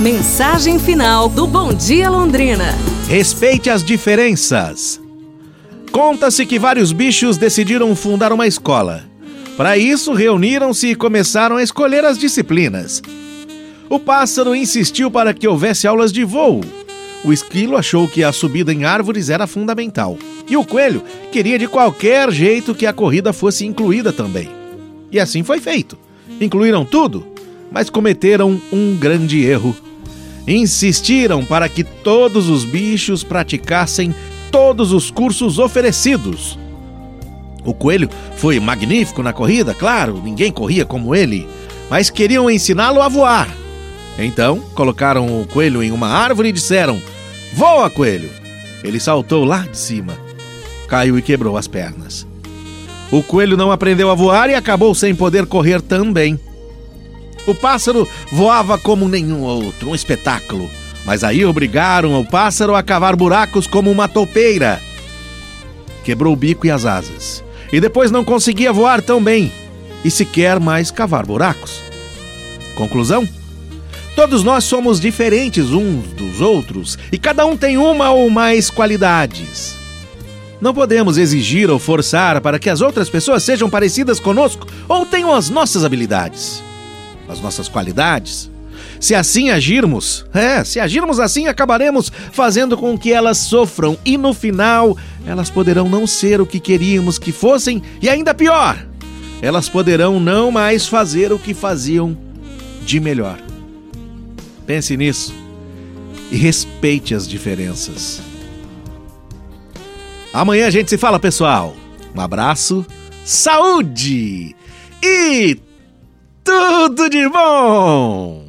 Mensagem final do Bom Dia Londrina. Respeite as diferenças. Conta-se que vários bichos decidiram fundar uma escola. Para isso, reuniram-se e começaram a escolher as disciplinas. O pássaro insistiu para que houvesse aulas de voo. O esquilo achou que a subida em árvores era fundamental. E o coelho queria de qualquer jeito que a corrida fosse incluída também. E assim foi feito. Incluíram tudo, mas cometeram um grande erro. Insistiram para que todos os bichos praticassem todos os cursos oferecidos. O coelho foi magnífico na corrida, claro, ninguém corria como ele, mas queriam ensiná-lo a voar. Então, colocaram o coelho em uma árvore e disseram: Voa, coelho! Ele saltou lá de cima, caiu e quebrou as pernas. O coelho não aprendeu a voar e acabou sem poder correr também. O pássaro voava como nenhum outro, um espetáculo. Mas aí obrigaram o pássaro a cavar buracos como uma toupeira. Quebrou o bico e as asas. E depois não conseguia voar tão bem e sequer mais cavar buracos. Conclusão? Todos nós somos diferentes uns dos outros e cada um tem uma ou mais qualidades. Não podemos exigir ou forçar para que as outras pessoas sejam parecidas conosco ou tenham as nossas habilidades, as nossas qualidades. Se assim agirmos, é, se agirmos assim, acabaremos fazendo com que elas sofram e no final elas poderão não ser o que queríamos que fossem e ainda pior, elas poderão não mais fazer o que faziam de melhor. Pense nisso e respeite as diferenças. Amanhã a gente se fala, pessoal. Um abraço, saúde e tudo de bom!